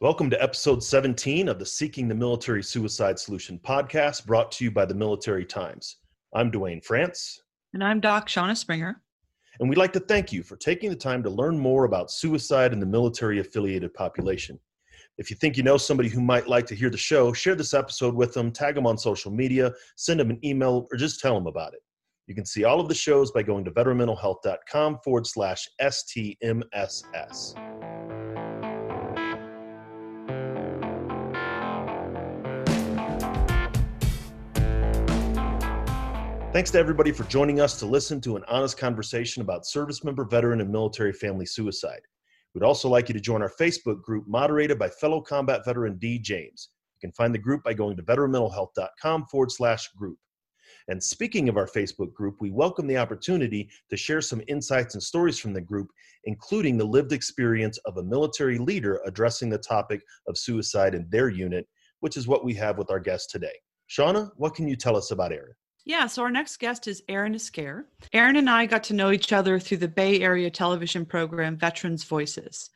Welcome to episode 17 of the Seeking the Military Suicide Solution podcast brought to you by the Military Times. I'm Duane France. And I'm Doc Shauna Springer. And we'd like to thank you for taking the time to learn more about suicide in the military affiliated population. If you think you know somebody who might like to hear the show, share this episode with them, tag them on social media, send them an email, or just tell them about it. You can see all of the shows by going to veteranmentalhealth.com forward slash STMSS. Thanks to everybody for joining us to listen to an honest conversation about service member, veteran, and military family suicide. We'd also like you to join our Facebook group moderated by fellow combat veteran D. James. You can find the group by going to veteranmentalhealth.com forward slash group. And speaking of our Facebook group, we welcome the opportunity to share some insights and stories from the group, including the lived experience of a military leader addressing the topic of suicide in their unit, which is what we have with our guest today. Shauna, what can you tell us about Erin? Yeah, so our next guest is Erin Esquer. Erin and I got to know each other through the Bay Area television program Veterans Voices.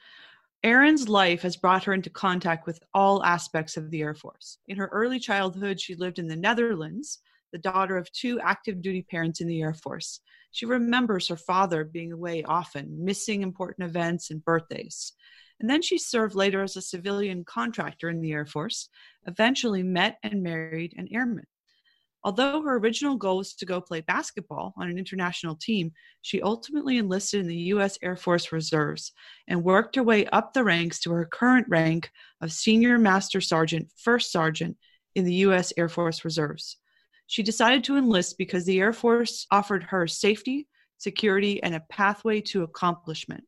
Erin's life has brought her into contact with all aspects of the Air Force. In her early childhood, she lived in the Netherlands, the daughter of two active duty parents in the Air Force. She remembers her father being away often, missing important events and birthdays. And then she served later as a civilian contractor in the Air Force, eventually met and married an airman. Although her original goal was to go play basketball on an international team, she ultimately enlisted in the U.S. Air Force Reserves and worked her way up the ranks to her current rank of Senior Master Sergeant, First Sergeant in the U.S. Air Force Reserves. She decided to enlist because the Air Force offered her safety, security, and a pathway to accomplishment.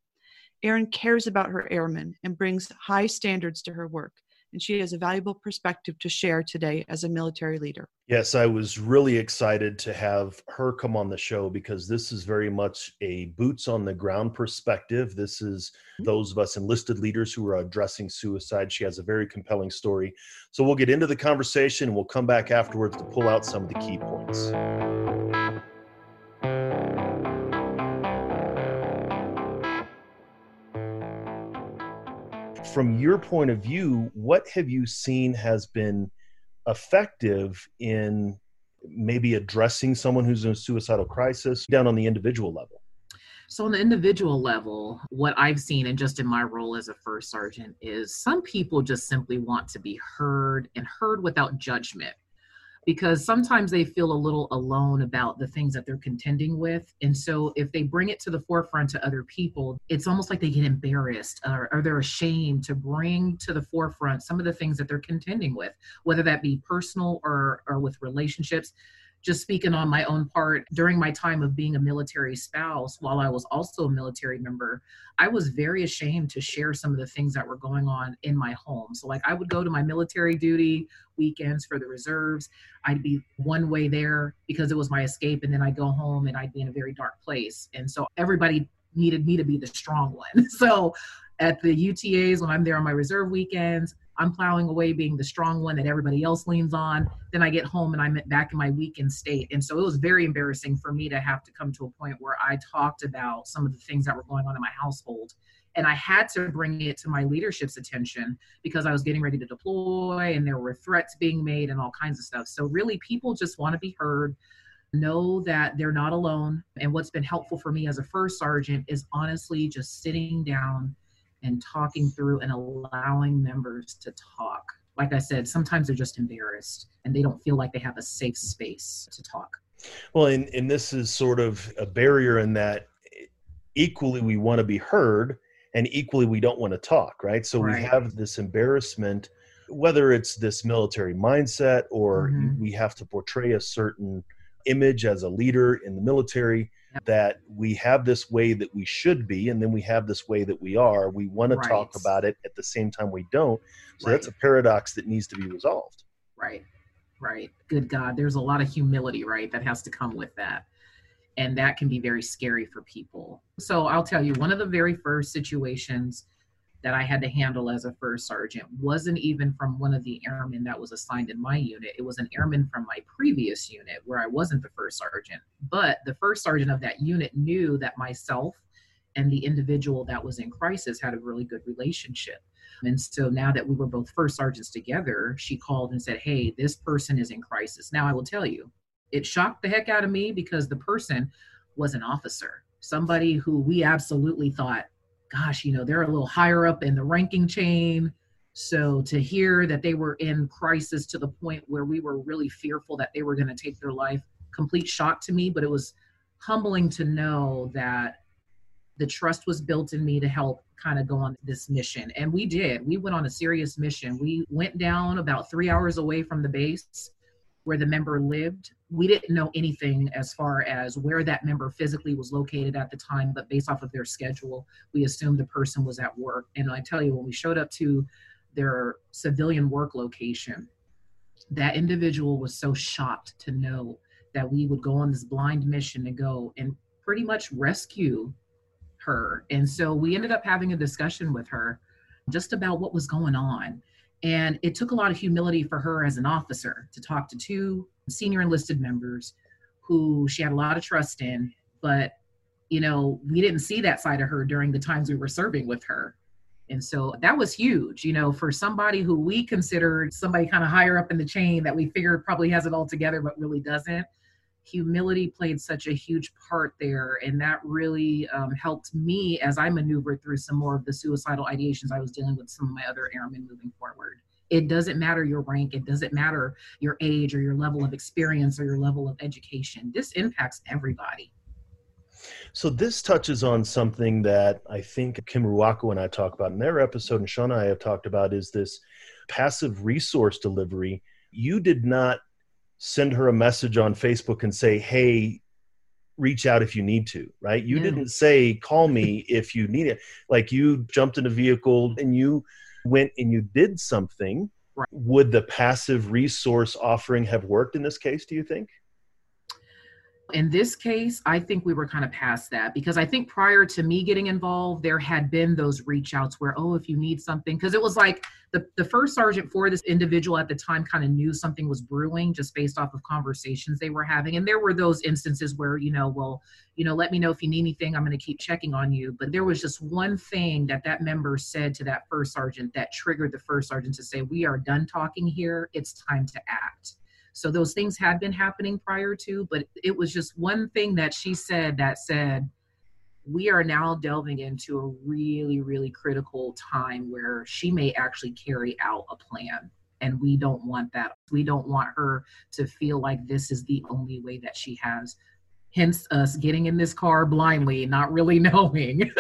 Erin cares about her airmen and brings high standards to her work and she has a valuable perspective to share today as a military leader. Yes, I was really excited to have her come on the show because this is very much a boots on the ground perspective. This is mm-hmm. those of us enlisted leaders who are addressing suicide. She has a very compelling story. So we'll get into the conversation and we'll come back afterwards to pull out some of the key points. From your point of view, what have you seen has been effective in maybe addressing someone who's in a suicidal crisis down on the individual level? So, on the individual level, what I've seen and just in my role as a first sergeant is some people just simply want to be heard and heard without judgment because sometimes they feel a little alone about the things that they're contending with. And so if they bring it to the forefront to other people, it's almost like they get embarrassed or, or, they're ashamed to bring to the forefront some of the things that they're contending with, whether that be personal or, or with relationships just speaking on my own part, during my time of being a military spouse, while I was also a military member, I was very ashamed to share some of the things that were going on in my home. So, like, I would go to my military duty weekends for the reserves. I'd be one way there because it was my escape, and then I'd go home and I'd be in a very dark place. And so, everybody needed me to be the strong one. So, at the UTAs, when I'm there on my reserve weekends, I'm plowing away being the strong one that everybody else leans on. Then I get home and I'm back in my weakened state. And so it was very embarrassing for me to have to come to a point where I talked about some of the things that were going on in my household. And I had to bring it to my leadership's attention because I was getting ready to deploy and there were threats being made and all kinds of stuff. So, really, people just want to be heard, know that they're not alone. And what's been helpful for me as a first sergeant is honestly just sitting down and talking through and allowing members to talk. Like I said, sometimes they're just embarrassed and they don't feel like they have a safe space to talk. Well, and, and this is sort of a barrier in that equally we want to be heard and equally we don't want to talk, right? So right. we have this embarrassment, whether it's this military mindset or mm-hmm. we have to portray a certain image as a leader in the military that we have this way that we should be and then we have this way that we are we want right. to talk about it at the same time we don't. So right. that's a paradox that needs to be resolved. Right. Right. Good god there's a lot of humility right that has to come with that. And that can be very scary for people. So i'll tell you one of the very first situations that I had to handle as a first sergeant wasn't even from one of the airmen that was assigned in my unit. It was an airman from my previous unit where I wasn't the first sergeant. But the first sergeant of that unit knew that myself and the individual that was in crisis had a really good relationship. And so now that we were both first sergeants together, she called and said, Hey, this person is in crisis. Now I will tell you, it shocked the heck out of me because the person was an officer, somebody who we absolutely thought, gosh, you know, they're a little higher up in the ranking chain. So to hear that they were in crisis to the point where we were really fearful that they were going to take their life, complete shock to me, but it was humbling to know that the trust was built in me to help kind of go on this mission. And we did. We went on a serious mission. We went down about three hours away from the base where the member lived. We didn't know anything as far as where that member physically was located at the time, but based off of their schedule, we assumed the person was at work. And I tell you, when we showed up to their civilian work location, that individual was so shocked to know that we would go on this blind mission to go and pretty much rescue her. And so we ended up having a discussion with her just about what was going on. And it took a lot of humility for her as an officer to talk to two senior enlisted members who she had a lot of trust in, but you know, we didn't see that side of her during the times we were serving with her. And so that was huge, you know, for somebody who we considered somebody kind of higher up in the chain that we figured probably has it all together, but really doesn't humility played such a huge part there and that really um, helped me as i maneuvered through some more of the suicidal ideations i was dealing with some of my other airmen moving forward. It doesn't matter your rank it doesn't matter your age or your level of experience or your level of education. This impacts everybody. So this touches on something that I think Kim Ruocco and I talk about in their episode, and sean and I have talked about is this passive resource delivery. You did not send her a message on Facebook and say, hey, reach out if you need to, right? You mm. didn't say, call me if you need it. Like you jumped in a vehicle and you went and you did something. Right. Would the passive resource offering have worked in this case, do you think? In this case, I think we were kind of past that because I think prior to me getting involved, there had been those reach outs where, oh, if you need something, because it was like the, the first sergeant for this individual at the time kind of knew something was brewing just based off of conversations they were having. And there were those instances where, you know, well, you know, let me know if you need anything. I'm going to keep checking on you. But there was just one thing that that member said to that first sergeant that triggered the first sergeant to say, we are done talking here. It's time to act so those things had been happening prior to, but it was just one thing that she said that said, we are now delving into a really, really critical time where she may actually carry out a plan. And we don't want that. We don't want her to feel like this is the only way that she has. Hence, us getting in this car blindly, not really knowing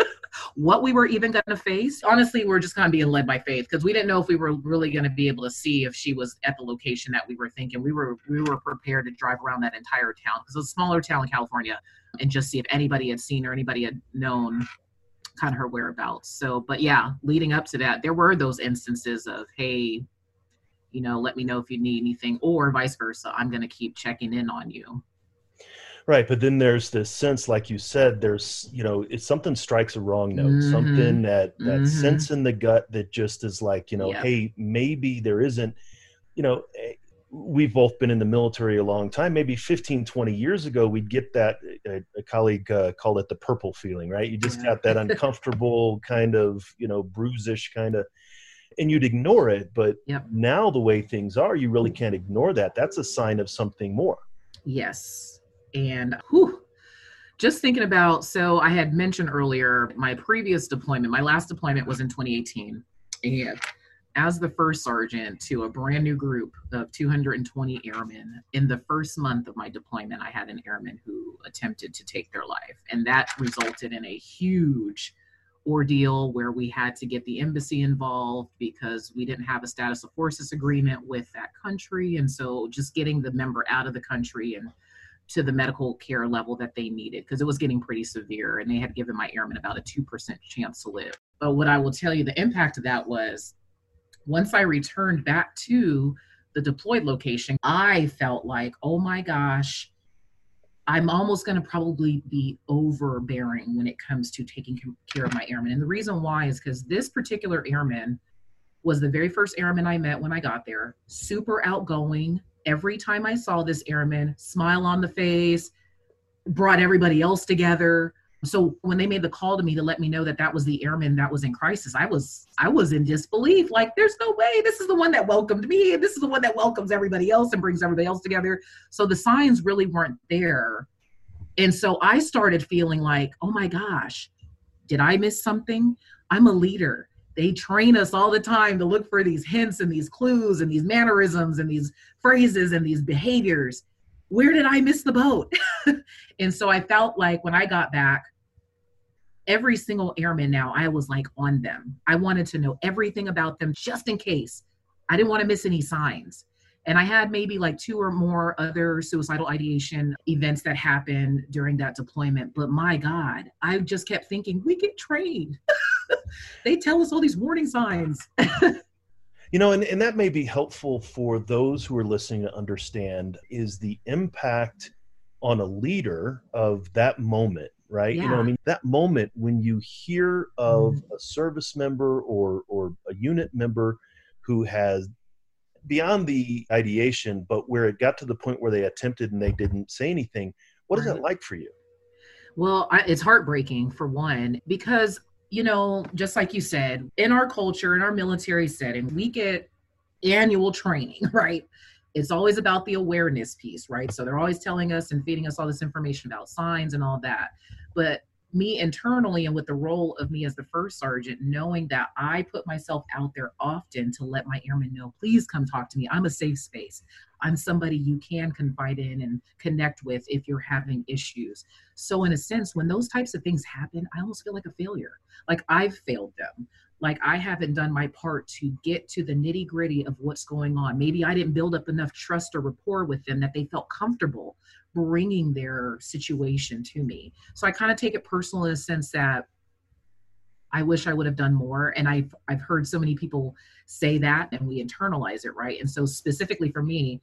what we were even going to face. Honestly, we are just kind of being led by faith because we didn't know if we were really going to be able to see if she was at the location that we were thinking. We were we were prepared to drive around that entire town because it's a smaller town in California and just see if anybody had seen or anybody had known kind of her whereabouts. So, but yeah, leading up to that, there were those instances of, hey, you know, let me know if you need anything, or vice versa. I'm going to keep checking in on you. Right, but then there's this sense, like you said, there's you know, if something strikes a wrong note, mm-hmm. something that that mm-hmm. sense in the gut that just is like, you know, yep. hey, maybe there isn't, you know, eh, we've both been in the military a long time. Maybe 15, 20 years ago, we'd get that. A, a colleague uh, called it the purple feeling, right? You just yeah. got that uncomfortable kind of, you know, bruisish kind of, and you'd ignore it. But yep. now the way things are, you really can't ignore that. That's a sign of something more. Yes and whew, just thinking about so I had mentioned earlier my previous deployment, my last deployment was in 2018. And as the first sergeant to a brand new group of 220 airmen, in the first month of my deployment, I had an airman who attempted to take their life. And that resulted in a huge ordeal where we had to get the embassy involved because we didn't have a status of forces agreement with that country. And so just getting the member out of the country and to the medical care level that they needed because it was getting pretty severe and they had given my airmen about a 2% chance to live. But what I will tell you, the impact of that was once I returned back to the deployed location, I felt like, oh my gosh, I'm almost going to probably be overbearing when it comes to taking care of my airmen. And the reason why is because this particular airman was the very first airman I met when I got there, super outgoing, every time I saw this airman, smile on the face, brought everybody else together. So when they made the call to me to let me know that that was the airman that was in crisis, I was I was in disbelief. Like, there's no way this is the one that welcomed me, this is the one that welcomes everybody else and brings everybody else together. So the signs really weren't there, and so I started feeling like, oh my gosh, did I miss something? I'm a leader. They train us all the time to look for these hints and these clues and these mannerisms and these phrases and these behaviors. Where did I miss the boat? and so I felt like when I got back, every single airman now, I was like on them. I wanted to know everything about them just in case. I didn't want to miss any signs. And I had maybe like two or more other suicidal ideation events that happened during that deployment. But my God, I just kept thinking, we get trained. they tell us all these warning signs. you know, and, and that may be helpful for those who are listening to understand is the impact on a leader of that moment right? Yeah. You know, I mean, that moment when you hear of mm. a service member or or a unit member who has beyond the ideation, but where it got to the point where they attempted and they didn't say anything. What is that like for you? Well, I, it's heartbreaking for one because you know, just like you said, in our culture, in our military setting, we get annual training, right? It's always about the awareness piece, right? So they're always telling us and feeding us all this information about signs and all that. But me internally and with the role of me as the first sergeant, knowing that I put myself out there often to let my airmen know, please come talk to me. I'm a safe space. I'm somebody you can confide in and connect with if you're having issues. So, in a sense, when those types of things happen, I almost feel like a failure. Like I've failed them. Like I haven't done my part to get to the nitty gritty of what's going on. Maybe I didn't build up enough trust or rapport with them that they felt comfortable bringing their situation to me. So I kind of take it personal in a sense that I wish I would have done more. And I've I've heard so many people say that and we internalize it, right? And so specifically for me,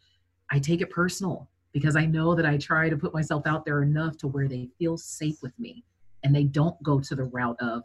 I take it personal because I know that I try to put myself out there enough to where they feel safe with me and they don't go to the route of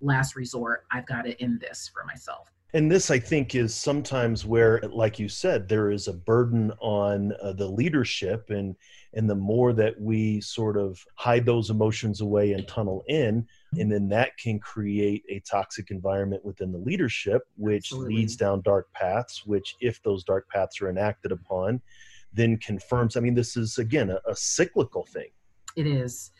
last resort, I've got to end this for myself and this i think is sometimes where like you said there is a burden on uh, the leadership and and the more that we sort of hide those emotions away and tunnel in and then that can create a toxic environment within the leadership which Absolutely. leads down dark paths which if those dark paths are enacted upon then confirms i mean this is again a, a cyclical thing it is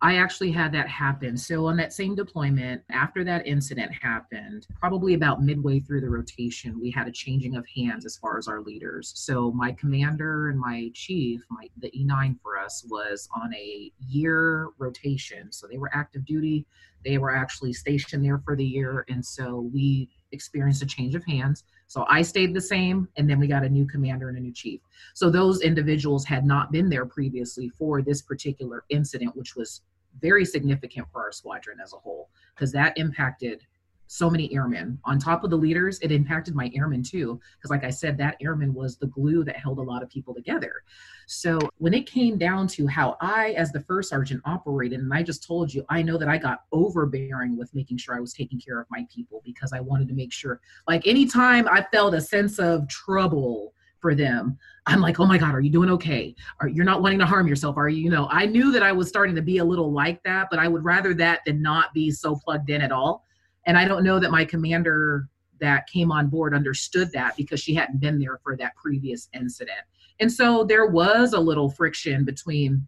I actually had that happen. So, on that same deployment, after that incident happened, probably about midway through the rotation, we had a changing of hands as far as our leaders. So, my commander and my chief, my, the E9 for us, was on a year rotation. So, they were active duty, they were actually stationed there for the year. And so, we experienced a change of hands. So I stayed the same, and then we got a new commander and a new chief. So those individuals had not been there previously for this particular incident, which was very significant for our squadron as a whole, because that impacted so many airmen. On top of the leaders, it impacted my airmen too, because like I said, that airman was the glue that held a lot of people together. So when it came down to how I, as the first sergeant, operated, and I just told you, I know that I got overbearing with making sure I was taking care of my people because I wanted to make sure, like anytime I felt a sense of trouble for them i'm like oh my god are you doing okay are you're not wanting to harm yourself are you you know i knew that i was starting to be a little like that but i would rather that than not be so plugged in at all and I don't know that my commander that came on board understood that because she hadn't been there for that previous incident. And so there was a little friction between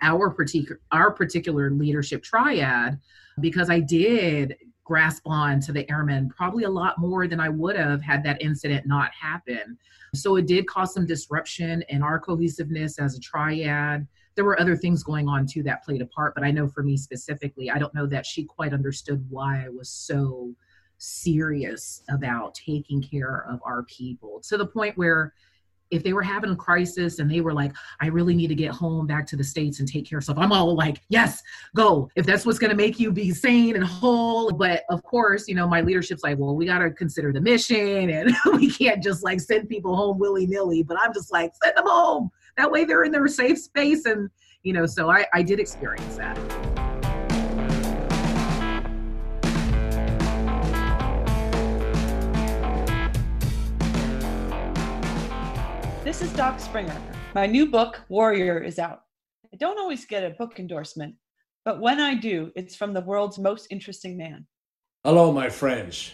our particular our particular leadership triad because I did grasp on to the airmen probably a lot more than I would have had that incident not happen. So it did cause some disruption in our cohesiveness as a triad there were other things going on too that played a part but i know for me specifically i don't know that she quite understood why i was so serious about taking care of our people to the point where if they were having a crisis and they were like i really need to get home back to the states and take care of stuff i'm all like yes go. If that's what's going to make you be sane and whole. But of course you know my leadership's like well we got to consider the mission and we can't just like send people home willy-nilly but i'm just like send them home that way they're in their safe space and you know so i i did experience that This is Doc Springer. My new book, Warrior, is out. I don't always get a book endorsement, But when I do, it's from the world's most interesting man. Hello, my friends.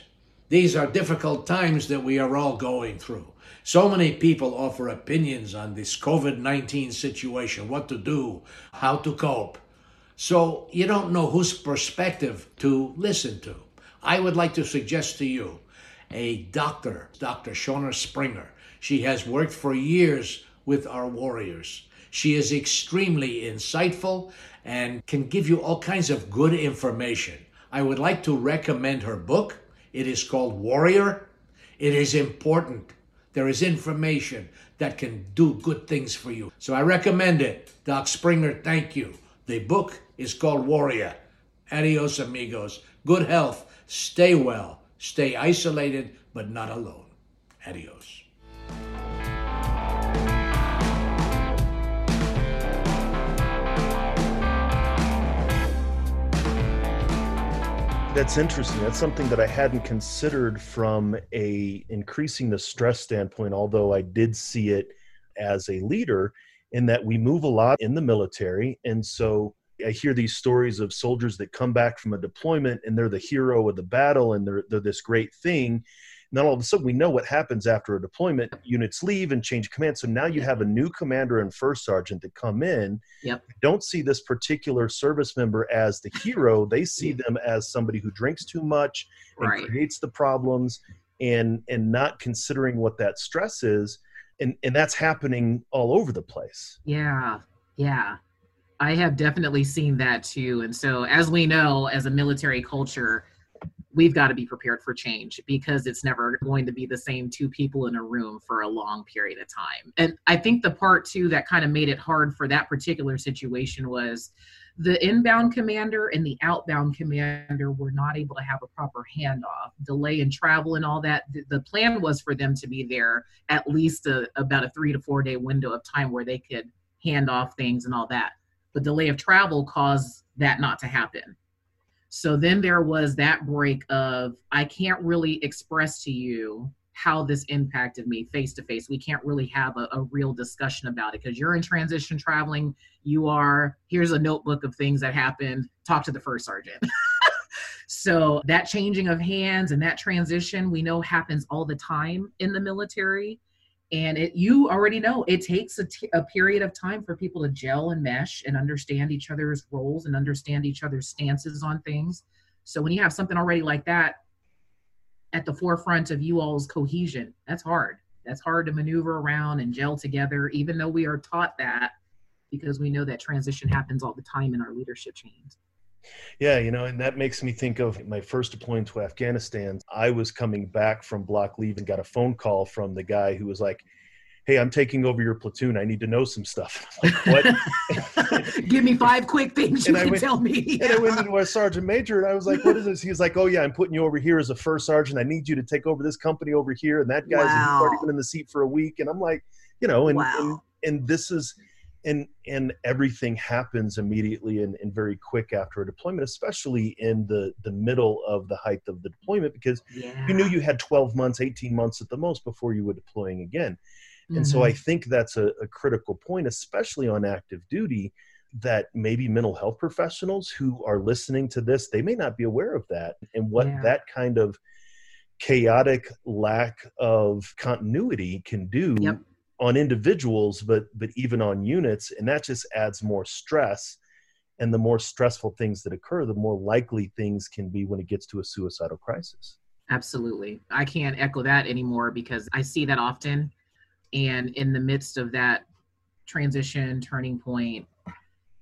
These are difficult times that we are all going through. So many people offer opinions on this COVID 19 situation, what to do, how to cope. So you don't know whose perspective to listen to. I would like to suggest to you a doctor, Dr. Shauna Springer. She has worked for years with our warriors. She is extremely insightful and can give you all kinds of good information. I would like to recommend her book. It is called Warrior. It is important. There is information that can do good things for you. So I recommend it. Doc Springer, thank you. The book is called Warrior. Adios, amigos. Good health. Stay well. Stay isolated, but not alone. Adios. That's interesting. That's something that I hadn't considered from a increasing the stress standpoint, although I did see it as a leader in that we move a lot in the military. And so I hear these stories of soldiers that come back from a deployment and they're the hero of the battle and they're, they're this great thing. Then all of a sudden, we know what happens after a deployment. Units leave and change command. So now you have a new commander and first sergeant that come in. Yep. Don't see this particular service member as the hero. They see them as somebody who drinks too much and Right. creates the problems, and and not considering what that stress is. And and that's happening all over the place. Yeah, yeah. I have definitely seen that too. And so, as we know, as a military culture, we've got to be prepared for change because it's never going to be the same two people in a room for a long period of time. And I think the part too that kind of made it hard for that particular situation was the inbound commander and the outbound commander were not able to have a proper handoff, delay in travel and all that. The, plan was for them to be there at least a, about a three to four day window of time where they could hand off things and all that. but delay of travel caused that not to happen. So then there was that break of I can't really express to you how this impacted me face to face. We can't really have a, a real discussion about it because you're in transition traveling. You are, here's a notebook of things that happened. Talk to the first sergeant. so that changing of hands and that transition we know happens all the time in the military and it you already know it takes a, t- a period of time for people to gel and mesh and understand each other's roles and understand each other's stances on things. So when you have something already like that at the forefront of you all's cohesion that's hard. That's hard to maneuver around and gel together even though we are taught that because we know that transition happens all the time in our leadership chains Yeah, you know, and that makes me think of my first deployment to Afghanistan. I was coming back from block leave and got a phone call from the guy who was like, Hey, I'm taking over your platoon. I need to know some stuff. I'm like, what? give me five quick things you And I can went- tell me and I went into our sergeant major and I was like, What is this? He was like, Oh, yeah, I'm putting you over here as a first sergeant. I need you to take over this company over here. And that guy's Wow. already been in the seat for a week. And I'm like, You know, and, Wow. and, and this is, and and everything happens immediately and, and very quick after a deployment, especially in the the middle of the height of the deployment, because yeah. you knew you had 12 months 18 months at the most before you were deploying again and so i mm-hmm. think that's a, a critical point especially on active duty that maybe mental health professionals who are listening to this they may not be aware of that and what Yeah. that kind of chaotic lack of continuity can do Yep. On individuals but but even on units and that just adds more stress and the more stressful things that occur the more likely things can be when it gets to a suicidal crisis Absolutely. I can't echo that anymore because I see that often. And in the midst of that transition, turning point,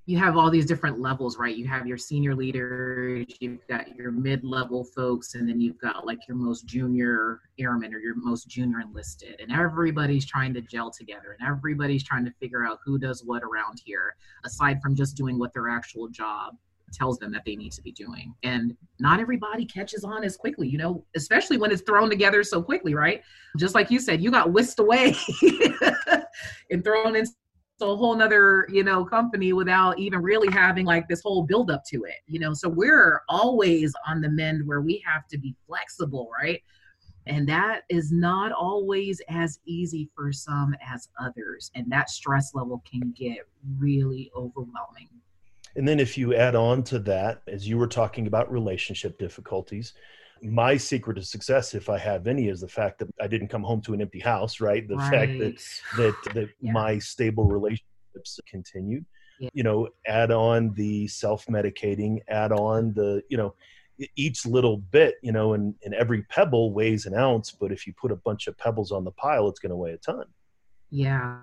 you have all these different levels, right? You have your senior leaders, you've got your mid level folks, and then you've got like your most junior airmen or your most junior enlisted. And everybody's trying to gel together and everybody's trying to figure out who does what around here, aside from just doing what their actual job tells them that they need to be doing. And not everybody catches on as quickly, you know, especially when it's thrown together so quickly, right? Just like you said, you got whisked away and thrown into a whole nother, you know, company without even really having like this whole build up to it, you know. So we're always on the mend where we have to be flexible, right? And that is not always as easy for some as others. And that stress level can get really overwhelming. And then if you add on to that, as you were talking about relationship difficulties, my secret to success, if I have any, is the fact that I didn't come home to an empty house, right? The right. fact that that that yeah. my stable relationships continued. Yeah. You know, add on the self-medicating, add on the, you know, each little bit, you know, and, and every pebble weighs an ounce, but if you put a bunch of pebbles on the pile, it's going to weigh a ton. Yeah,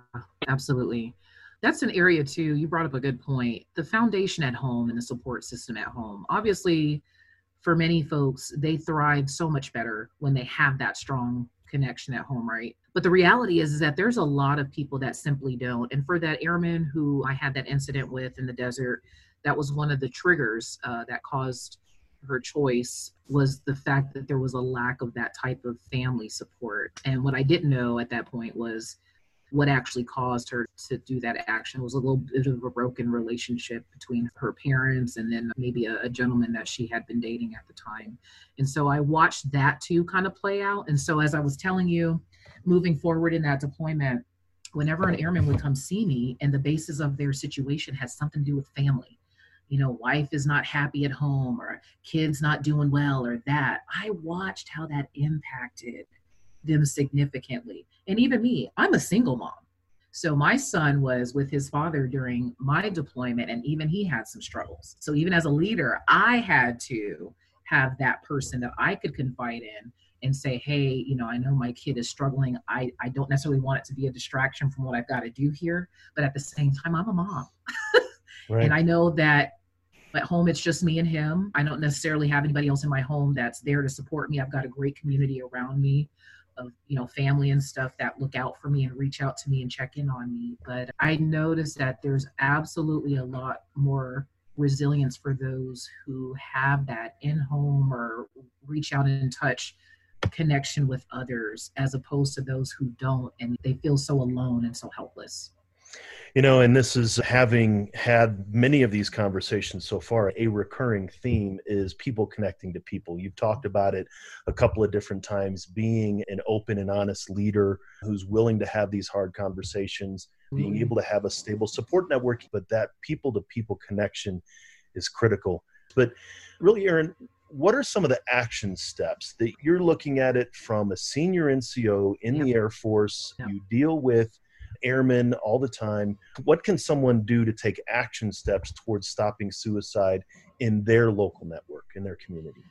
absolutely. That's an area too. You brought up a good point. The foundation at home and the support system at home. Obviously, for many folks, they thrive so much better when they have that strong connection at home, right? But the reality is, is that there's a lot of people that simply don't. And for that airman who I had that incident with in the desert, that was one of the triggers uh, that caused her choice was the fact that there was a lack of that type of family support. And what I didn't know at that point was what actually caused her to do that action was a little bit of a broken relationship between her parents and then maybe a, a, gentleman that she had been dating at the time. And so I watched that too kind of play out. And so as I was telling you, moving forward in that deployment, whenever an airman would come see me and the basis of their situation has something to do with family, you know, wife is not happy at home or kids not doing well or that, I watched how that impacted them significantly. And even me, I'm a single mom. So my son was with his father during my deployment, and even he had some struggles. So even as a leader, I had to have that person that I could confide in and say, hey, you know, I know my kid is struggling. I, I don't necessarily want it to be a distraction from what I've got to do here. But at the same time, I'm a mom. right. And I know that at home it's just me and him. I don't necessarily have anybody else in my home that's there to support me. I've got a great community around me of you know family and stuff that look out for me and reach out to me and check in on me. But i noticed that there's absolutely a lot more resilience for those who have that in home or reach out and touch connection with others as opposed to those who don't and they feel so alone and so helpless you know, and this is having had many of these conversations so far, a recurring theme is people connecting to people. You've talked about it a couple of different times, being an open and honest leader who's willing to have these hard conversations, being mm-hmm. able to have a stable support network, but that people to people connection is critical. But really, Erin, what are some of the action steps that you're looking at it from a senior NCO in the Air Force? You deal with airmen all the time. What can someone do to take action steps towards stopping suicide in their local network, in their community?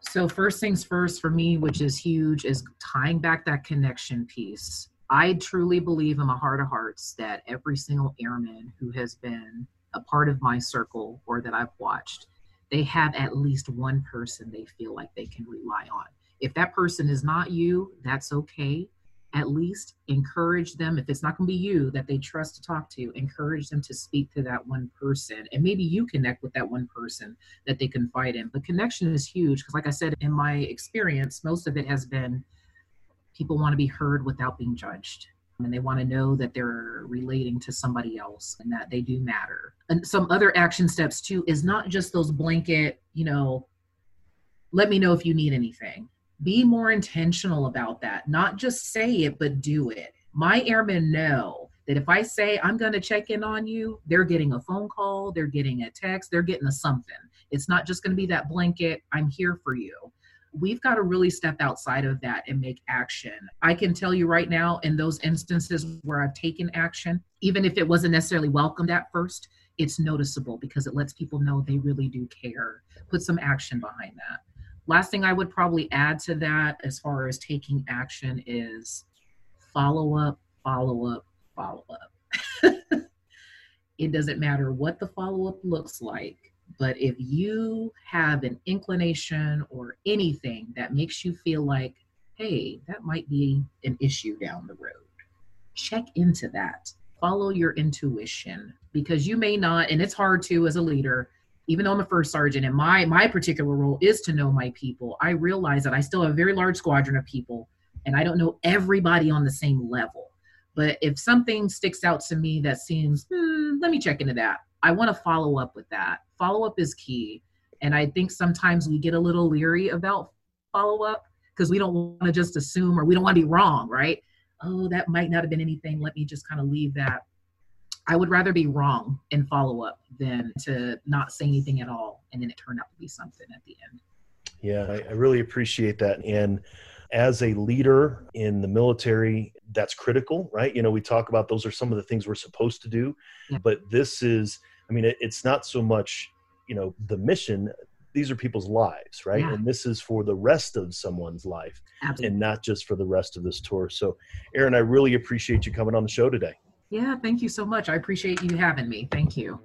So, first things first for me, which is huge, is tying back that connection piece. I truly believe in my heart of hearts that every single airman who has been a part of my circle or that I've watched, they have at least one person they feel like they can rely on. If that person is not you, that's okay at least encourage them if it's not going to be you that they trust to talk to encourage them to speak to that one person. And maybe you connect with that one person that they confide in. But connection is huge because like i said in my experience most of it has been people want to be heard without being judged. And they want to know that they're relating to somebody else and that they do matter. And some other action steps too is not just those blanket you know let me know if you need anything be more intentional about that. Not just say it, but do it. My airmen know that if I say I'm going to check in on you, they're getting a phone call, they're getting a text, they're getting a something. It's not just going to be that blanket, I'm here for you. We've got to really step outside of that and make action. I can tell you right now, in those instances where I've taken action, even if it wasn't necessarily welcomed at first, it's noticeable because it lets people know they really do care. Put some action behind that. Last thing I would probably add to that as far as taking action is follow up, follow up, follow up. it doesn't matter what the follow up looks like, but if you have an inclination or anything that makes you feel like, hey, that might be an issue down the road, check into that. Follow your intuition because you may not, and it's hard to as a leader even though I'm a first sergeant and my my particular role is to know my people, I realize that I still have a very large squadron of people and I don't know everybody on the same level. But if something sticks out to me that seems, hmm, let me check into that. I want to follow up with that. Follow up is key. And I think sometimes we get a little leery about follow up because we don't want to just assume or we don't want to be wrong, right? Oh, that might not have been anything. Let me just kind of leave that I would rather be wrong in follow up than to not say anything at all and then it turned out to be something at the end. Yeah, I, I really appreciate that. And as a leader in the military, that's critical, right? You know, we talk about those are some of the things we're supposed to do, yeah. but this is, I mean, it, it's not so much, you know, the mission. These are people's lives, right? Yeah. And this is for the rest of someone's life Absolutely. and not just for the rest of this tour. So, Erin, I really appreciate you coming on the show today. Yeah, thank you so much. I appreciate you having me. Thank you.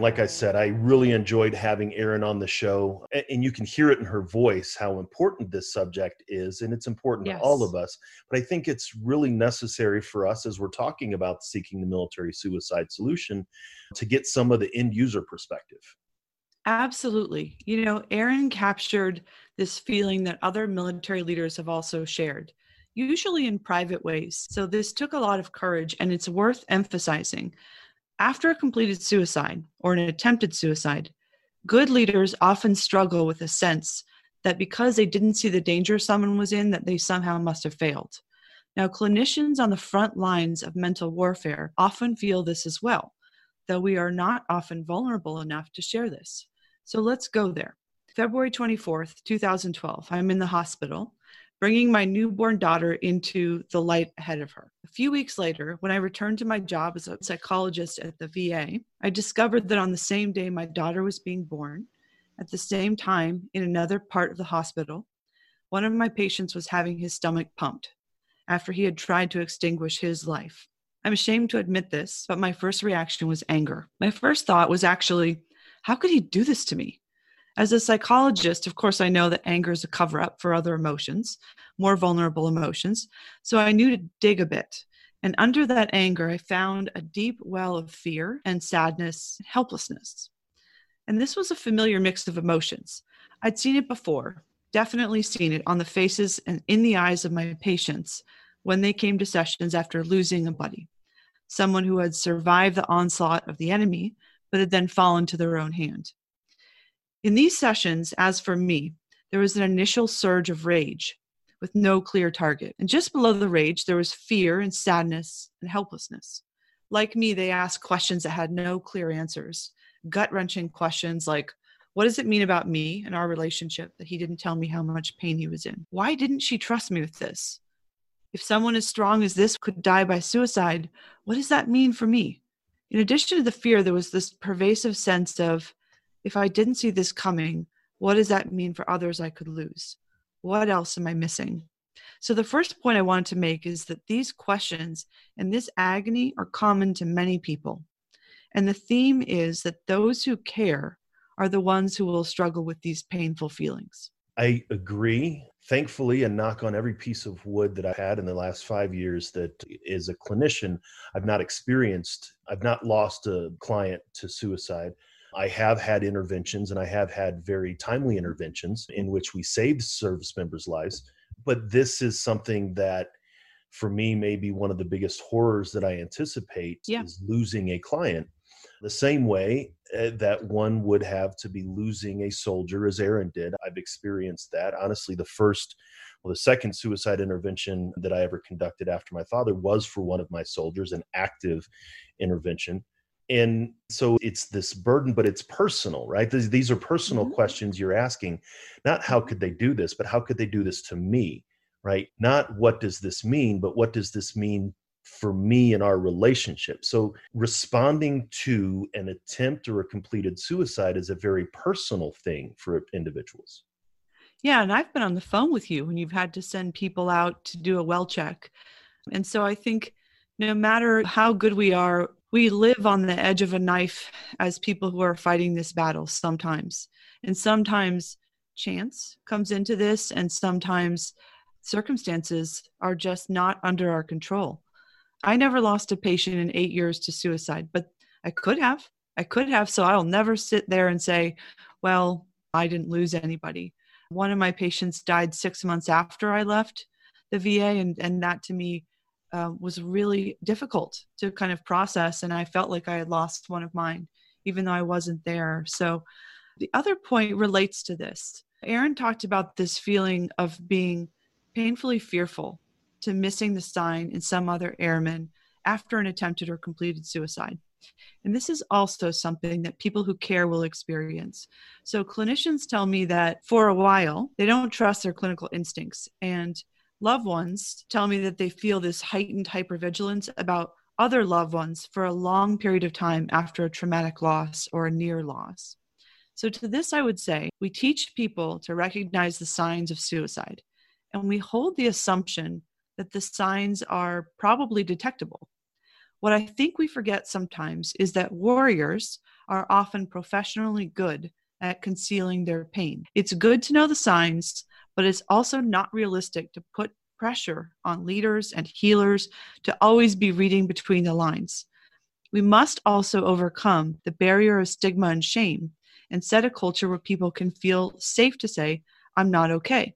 like I said, I really enjoyed having Erin on the show, and you can hear it in her voice how important this subject is, and it's important yes. to all of us. But I think it's really necessary for us as we're talking about seeking the military suicide solution to get some of the end user perspective. Absolutely. You know, Erin captured this feeling that other military leaders have also shared, usually in private ways. So this took a lot of courage, and it's worth emphasizing after a completed suicide or an attempted suicide, good leaders often struggle with a sense that because they didn't see the danger someone was in, that they somehow must have failed. Now, clinicians on the front lines of mental warfare often feel this as well, though we are not often vulnerable enough to share this. So let's go there. February 24th, 2012, I'm in the hospital bringing my newborn daughter into the light ahead of her. A few weeks later, when I returned to my job as a psychologist at the VA, I discovered that on the same day my daughter was being born, at the same time, in another part of the hospital, one of my patients was having his stomach pumped after he had tried to extinguish his life. I'm ashamed to admit this, but my first reaction was anger. My first thought was actually, how could he do this to me? As a psychologist, of course, I know that anger is a cover up for other emotions, more vulnerable emotions. So I knew to dig a bit. And under that anger, I found a deep well of fear and sadness and helplessness. And this was a familiar mix of emotions. I'd seen it before, definitely seen it on the faces and in the eyes of my patients when they came to sessions after losing a buddy, someone who had survived the onslaught of the enemy, but had then fallen to their own hand. In these sessions, as for me, there was an initial surge of rage with no clear target. And just below the rage, there was fear and sadness and helplessness. Like me, they asked questions that had no clear answers, gut wrenching questions like, what does it mean about me and our relationship that he didn't tell me how much pain he was in? Why didn't she trust me with this? If someone as strong as this could die by suicide, what does that mean for me? In addition to the fear, there was this pervasive sense of if I didn't see this coming, what does that mean for others I could lose? What else am I missing? So, the first point I wanted to make is that these questions and this agony are common to many people. And the theme is that those who care are the ones who will struggle with these painful feelings. I agree. Thankfully, and knock on every piece of wood that I've had in the last five years, that is a clinician, I've not experienced, I've not lost a client to suicide. I have had interventions and I have had very timely interventions in which we saved service members' lives. But this is something that for me may be one of the biggest horrors that I anticipate yeah. is losing a client. The same way uh, that one would have to be losing a soldier, as Erin did. I've experienced that. Honestly, the first, well, the second suicide intervention that I ever conducted after my father was for one of my soldiers, an active intervention and so it's this burden but it's personal right these, these are personal mm-hmm. questions you're asking not how could they do this but how could they do this to me right not what does this mean but what does this mean for me in our relationship so responding to an attempt or a completed suicide is a very personal thing for individuals yeah and i've been on the phone with you when you've had to send people out to do a well check and so i think no matter how good we are we live on the edge of a knife as people who are fighting this battle sometimes. And sometimes chance comes into this, and sometimes circumstances are just not under our control. I never lost a patient in eight years to suicide, but I could have. I could have. So I'll never sit there and say, well, I didn't lose anybody. One of my patients died six months after I left the VA, and, and that to me uh, was really difficult to kind of process. And I felt like I had lost one of mine, even though I wasn't there. So The other point relates to this. Erin talked about this feeling of being painfully fearful to missing the sign in some other airman after an attempted or completed suicide. And this is also something that people who care will experience. So, clinicians tell me that for a while, they don't trust their clinical instincts. And loved ones tell me that they feel this heightened hypervigilance about other loved ones for a long period of time after a traumatic loss or a near loss. So, to this, I would say we teach people to recognize the signs of suicide, and we hold the assumption that the signs are probably detectable. What I think we forget sometimes is that warriors are often professionally good at concealing their pain. It's good to know the signs, but it's also not realistic to put pressure on leaders and healers to always be reading between the lines. We must also overcome the barrier of stigma and shame and set a culture where people can feel safe to say, I'm not okay.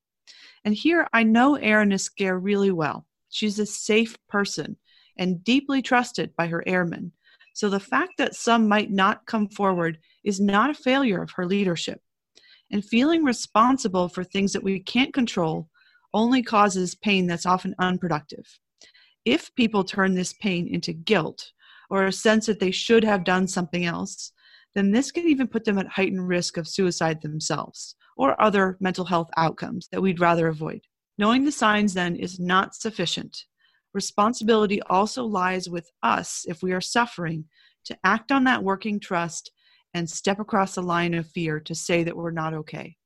And here I know Erin Esquer really well. She's a safe person and deeply trusted by her airmen. So the fact that some might not come forward is not a failure of her leadership. And feeling responsible for things that we can't control only causes pain that's often unproductive. If people turn this pain into guilt or a sense that they should have done something else, then this can even put them at heightened risk of suicide themselves or other mental health outcomes that we'd rather avoid. Knowing the signs then is not sufficient. Responsibility also lies with us if we are suffering to act on that working trust and step across the line of fear to say that we're not okay.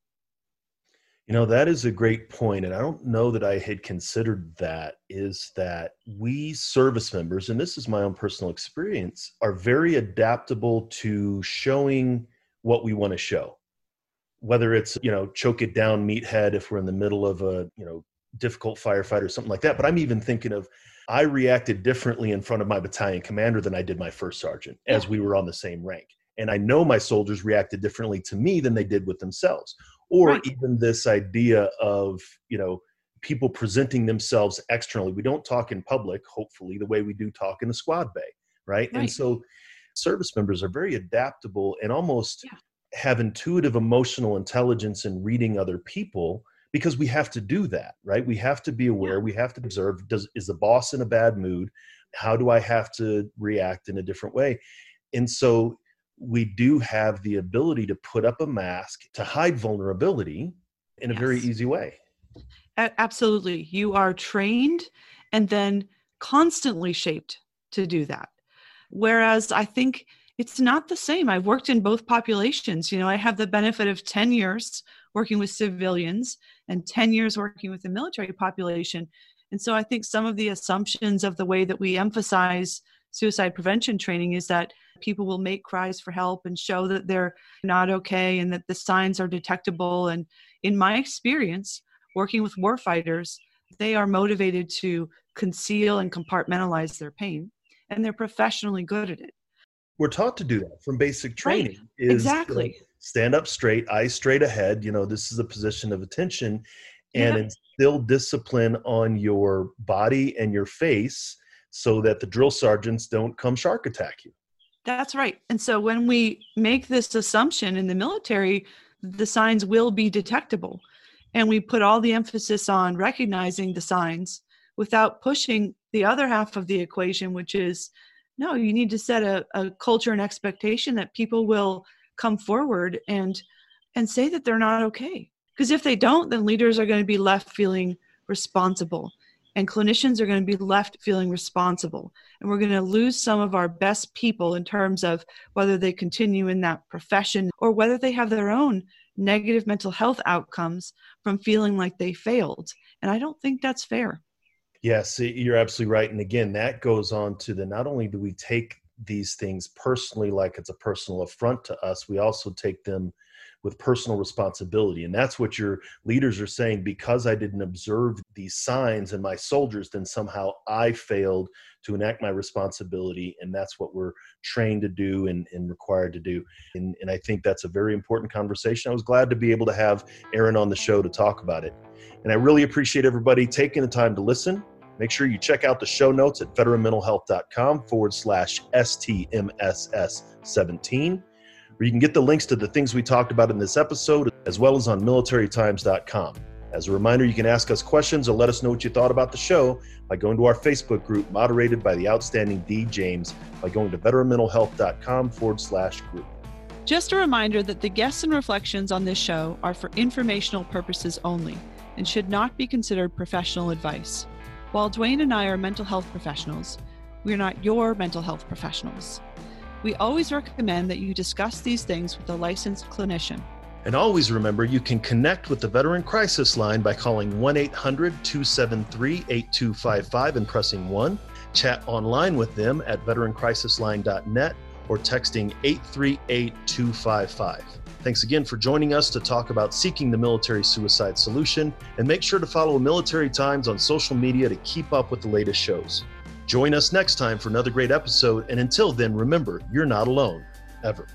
You know, that is a great point, and I don't know that I had considered that. Is that we service members, and this is my own personal experience, are very adaptable to showing what we want to show. Whether it's, you know, choke it down, meathead, if we're in the middle of a, you know, difficult firefight or something like that. But I'm even thinking of, I reacted differently in front of my battalion commander than I did my first sergeant as we were on the same rank. And I know my soldiers reacted differently to me than they did with themselves or right. even this idea of you know people presenting themselves externally we don't talk in public hopefully the way we do talk in the squad bay right, right. and so service members are very adaptable and almost yeah. Have intuitive emotional intelligence in reading other people because we have to do that right we have to be aware we have to observe does is the boss in a bad mood how do i have to react in a different way and so we do have the ability to put up a mask to hide vulnerability in a yes. very easy way. Absolutely. You are trained and then constantly shaped to do that. Whereas I think it's not the same. I've worked in both populations. You know, I have the benefit of 10 years working with civilians and 10 years working with the military population. And so I think some of the assumptions of the way that we emphasize suicide prevention training is that people will make cries for help and show that they're not okay and that the signs are detectable. And in my experience, working with warfighters, they are motivated to conceal and compartmentalize their pain, and they're professionally good at it. We're taught to do that from basic training. Right. Is, exactly. stand up straight, eyes straight ahead. You know, this is a position of attention, and yeah. instill discipline on your body and your face so that the drill sergeants don't come shark attack you. That's right. And so when we make this assumption in the military, the signs will be detectable. And we put all the emphasis on recognizing the signs without pushing the other half of the equation, which is no, you need to set a, a culture and expectation that people will come forward and and say that they're not okay. Because if they don't, then leaders are going to be left feeling responsible and clinicians are going to be left feeling responsible. And we're going to lose some of our best people in terms of whether they continue in that profession or whether they have their own negative mental health outcomes from feeling like they failed. And i don't think that's fair yes you're absolutely right and again that goes on to the not only do we take these things personally like it's a personal affront to us we also take them with personal responsibility. And that's what your leaders are saying because I didn't observe these signs in my soldiers, then somehow I failed to enact my responsibility. And that's what we're trained to do and, and required to do. And, and I think that's a very important conversation. I was glad to be able to have Erin on the show to talk about it. And I really appreciate everybody taking the time to listen. Make sure you check out the show notes at veteranmentalhealth.com forward slash STMSS 17. where you can get the links to the things we talked about in this episode, as well as on militarytimes.com. As a reminder, you can ask us questions or let us know what you thought about the show by going to our Facebook group, moderated by the outstanding D. James, by going to veteranmentalhealth.com forward slash group. Just a reminder that the guests and reflections on this show are for informational purposes only and should not be considered professional advice. While Duane and I are mental health professionals, we are not your mental health professionals. We always recommend that you discuss these things with a licensed clinician. And always remember you can connect with the Veteran Crisis Line by calling 1 800 273 8255 and pressing 1. Chat online with them at veterancrisisline.net or texting 838 255. Thanks again for joining us to talk about seeking the military suicide solution. And make sure to follow Military Times on social media to keep up with the latest shows. Join us next time for another great episode. And until then, remember, you're not alone, ever.